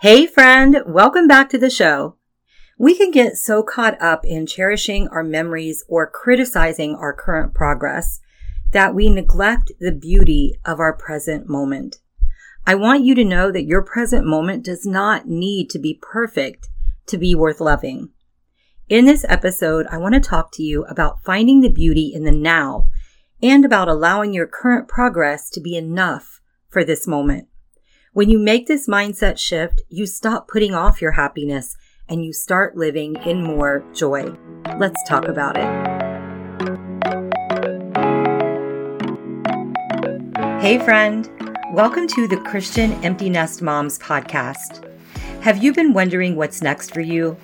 Hey friend, welcome back to the show. We can get so caught up in cherishing our memories or criticizing our current progress that we neglect the beauty of our present moment. I want you to know that your present moment does not need to be perfect to be worth loving. In this episode, I want to talk to you about finding the beauty in the now and about allowing your current progress to be enough for this moment. When you make this mindset shift, you stop putting off your happiness and you start living in more joy. Let's talk about it. Hey, friend. Welcome to the Christian Empty Nest Moms podcast. Have you been wondering what's next for you?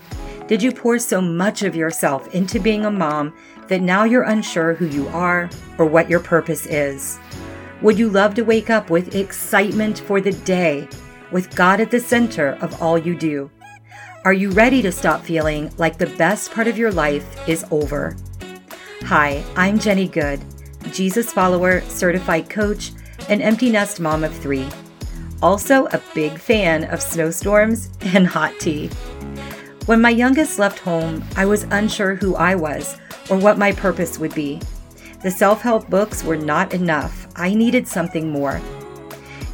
Did you pour so much of yourself into being a mom that now you're unsure who you are or what your purpose is? Would you love to wake up with excitement for the day, with God at the center of all you do? Are you ready to stop feeling like the best part of your life is over? Hi, I'm Jenny Good, Jesus follower, certified coach, and empty nest mom of three. Also, a big fan of snowstorms and hot tea. When my youngest left home, I was unsure who I was or what my purpose would be. The self help books were not enough. I needed something more.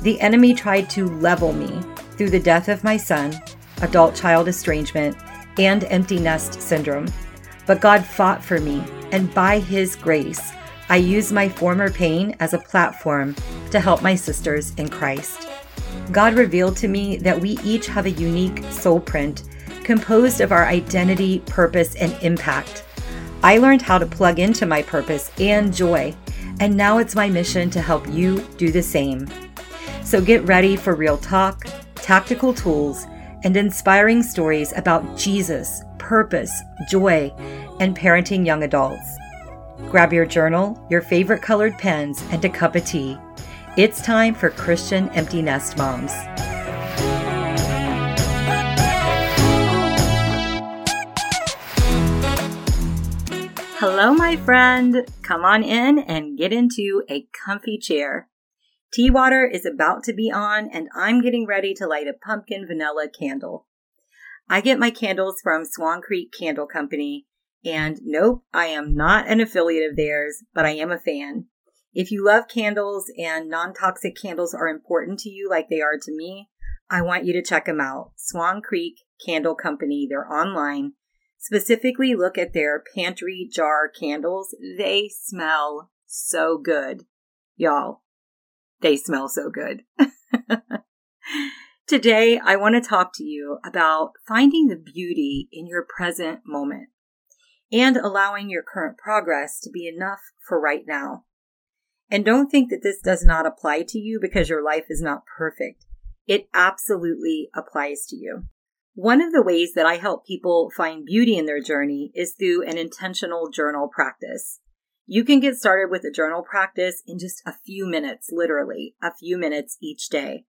The enemy tried to level me through the death of my son, adult child estrangement, and empty nest syndrome. But God fought for me, and by His grace, I used my former pain as a platform to help my sisters in Christ. God revealed to me that we each have a unique soul print composed of our identity, purpose, and impact. I learned how to plug into my purpose and joy, and now it's my mission to help you do the same. So get ready for real talk, tactical tools, and inspiring stories about Jesus, purpose, joy, and parenting young adults. Grab your journal, your favorite colored pens, and a cup of tea. It's time for Christian Empty Nest Moms. Hello, my friend. Come on in and get into a comfy chair. Tea water is about to be on, and I'm getting ready to light a pumpkin vanilla candle. I get my candles from Swan Creek Candle Company, and nope, I am not an affiliate of theirs, but I am a fan. If you love candles and non toxic candles are important to you like they are to me, I want you to check them out. Swan Creek Candle Company, they're online Specifically, look at their pantry jar candles. They smell so good. Y'all, they smell so good. Today, I want to talk to you about finding the beauty in your present moment and allowing your current progress to be enough for right now. And don't think that this does not apply to you because your life is not perfect. It absolutely applies to you. One of the ways that I help people find beauty in their journey is through an intentional journal practice. You can get started with a journal practice in just a few minutes, literally a few minutes each day.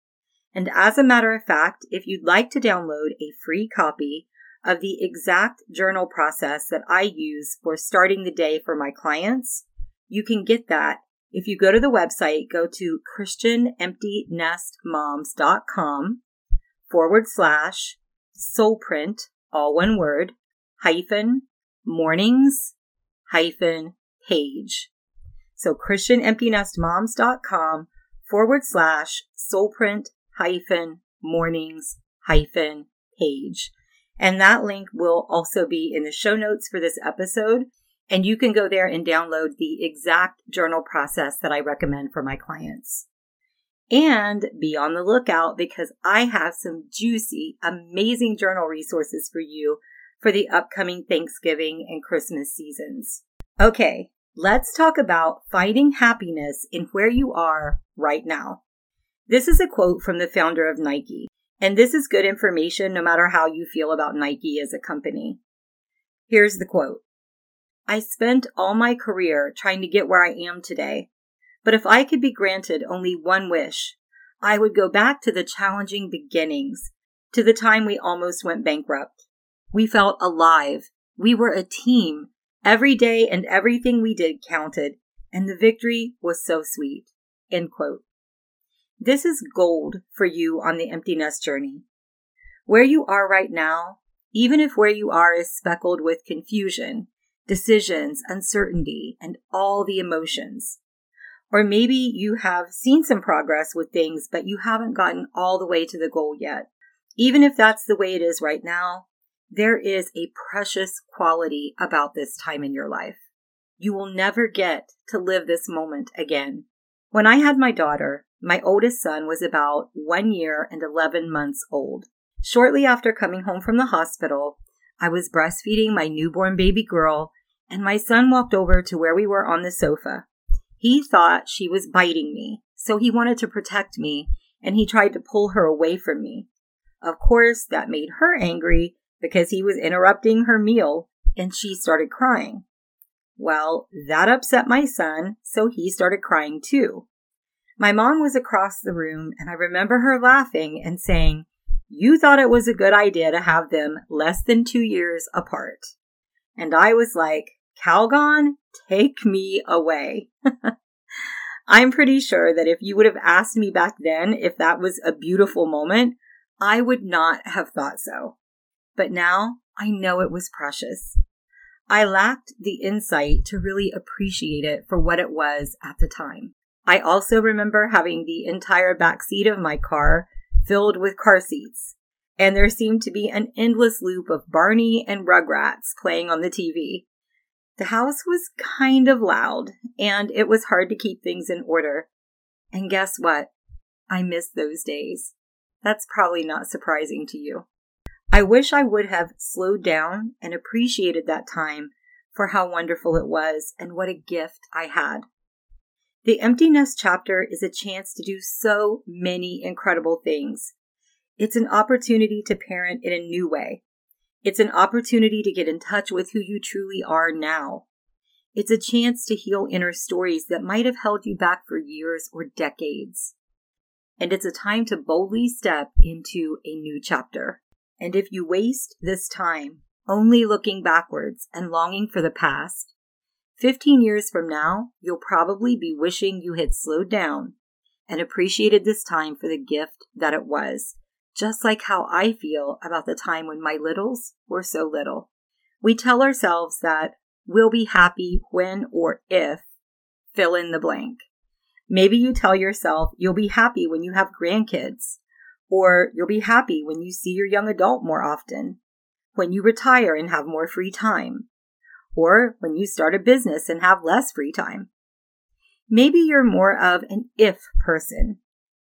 And as a matter of fact, if you'd like to download a free copy of the exact journal process that I use for starting the day for my clients, you can get that if you go to the website, go to christianemptynestmoms.com forward slash soul print, all one word, hyphen, mornings, hyphen, page. So christianemptynestmoms.com forward slash soulprint hyphen mornings hyphen page. And that link will also be in the show notes for this episode. And you can go there and download the exact journal process that I recommend for my clients. And be on the lookout because I have some juicy, amazing journal resources for you for the upcoming Thanksgiving and Christmas seasons. Okay, let's talk about finding happiness in where you are right now. This is a quote from the founder of Nike, and this is good information no matter how you feel about Nike as a company. Here's the quote I spent all my career trying to get where I am today, but if I could be granted only one wish, I would go back to the challenging beginnings, to the time we almost went bankrupt. We felt alive. We were a team. Every day and everything we did counted, and the victory was so sweet. End quote. This is gold for you on the empty nest journey. Where you are right now, even if where you are is speckled with confusion, decisions, uncertainty, and all the emotions. Or maybe you have seen some progress with things, but you haven't gotten all the way to the goal yet. Even if that's the way it is right now, there is a precious quality about this time in your life. You will never get to live this moment again. When I had my daughter, my oldest son was about one year and 11 months old. Shortly after coming home from the hospital, I was breastfeeding my newborn baby girl, and my son walked over to where we were on the sofa. He thought she was biting me, so he wanted to protect me, and he tried to pull her away from me. Of course, that made her angry because he was interrupting her meal, and she started crying. Well, that upset my son, so he started crying too. My mom was across the room, and I remember her laughing and saying, You thought it was a good idea to have them less than two years apart. And I was like, Calgon, take me away. I'm pretty sure that if you would have asked me back then if that was a beautiful moment, I would not have thought so. But now I know it was precious. I lacked the insight to really appreciate it for what it was at the time. I also remember having the entire back seat of my car filled with car seats, and there seemed to be an endless loop of Barney and Rugrats playing on the TV. The house was kind of loud, and it was hard to keep things in order. And guess what? I miss those days. That's probably not surprising to you. I wish I would have slowed down and appreciated that time for how wonderful it was and what a gift I had. The Empty Nest chapter is a chance to do so many incredible things. It's an opportunity to parent in a new way. It's an opportunity to get in touch with who you truly are now. It's a chance to heal inner stories that might have held you back for years or decades. And it's a time to boldly step into a new chapter. And if you waste this time only looking backwards and longing for the past, 15 years from now, you'll probably be wishing you had slowed down and appreciated this time for the gift that it was, just like how I feel about the time when my littles were so little. We tell ourselves that we'll be happy when or if fill in the blank. Maybe you tell yourself you'll be happy when you have grandkids or you'll be happy when you see your young adult more often, when you retire and have more free time, or when you start a business and have less free time. Maybe you're more of an if person,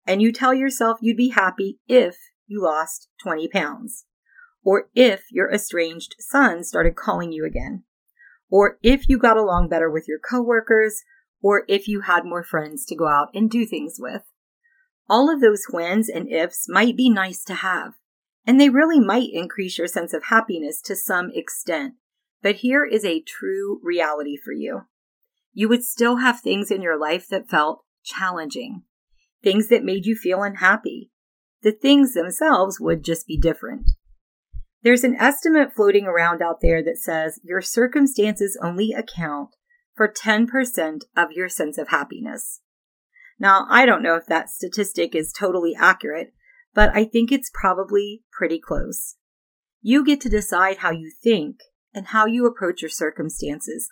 and you tell yourself you'd be happy if you lost 20 pounds, or if your estranged son started calling you again, or if you got along better with your coworkers, or if you had more friends to go out and do things with. All of those whens and ifs might be nice to have, and they really might increase your sense of happiness to some extent. But here is a true reality for you. You would still have things in your life that felt challenging, things that made you feel unhappy. The things themselves would just be different. There's an estimate floating around out there that says your circumstances only account for 10% of your sense of happiness. Now, I don't know if that statistic is totally accurate, but I think it's probably pretty close. You get to decide how you think and how you approach your circumstances,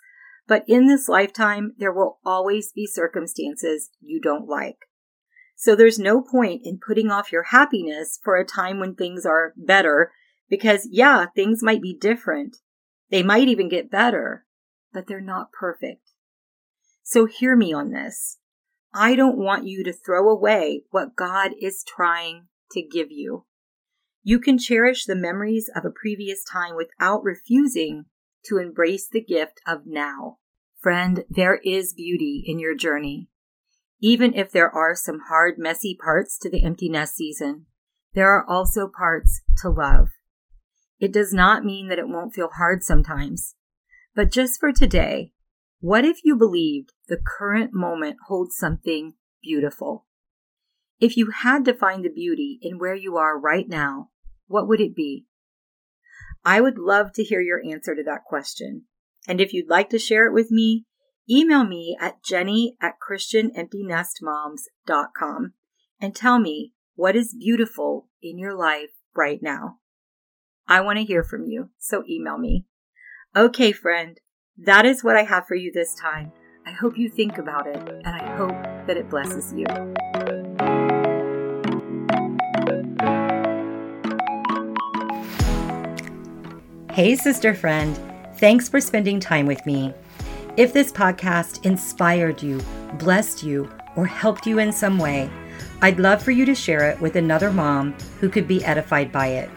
but in this lifetime, there will always be circumstances you don't like. So there's no point in putting off your happiness for a time when things are better because, yeah, things might be different. They might even get better, but they're not perfect. So hear me on this. I don't want you to throw away what God is trying to give you. You can cherish the memories of a previous time without refusing to embrace the gift of now. Friend, there is beauty in your journey. Even if there are some hard, messy parts to the empty nest season, there are also parts to love. It does not mean that it won't feel hard sometimes. But just for today, what if you believed the current moment holds something beautiful? If you had to find the beauty in where you are right now, what would it be? I would love to hear your answer to that question. And if you'd like to share it with me, email me at jenny at christianemptynestmoms.com and tell me what is beautiful in your life right now. I want to hear from you, so email me. Okay, friend, that is what I have for you this time. I hope you think about it, and I hope that it blesses you. Hey, sister friend. Thanks for spending time with me. If this podcast inspired you, blessed you, or helped you in some way, I'd love for you to share it with another mom who could be edified by it.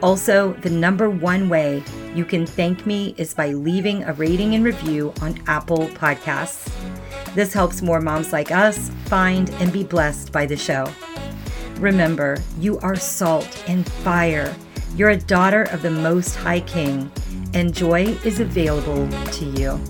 Also, the number one way you can thank me is by leaving a rating and review on Apple Podcasts. This helps more moms like us find and be blessed by the show. Remember, you are salt and fire. You're a daughter of the Most High King, and joy is available to you.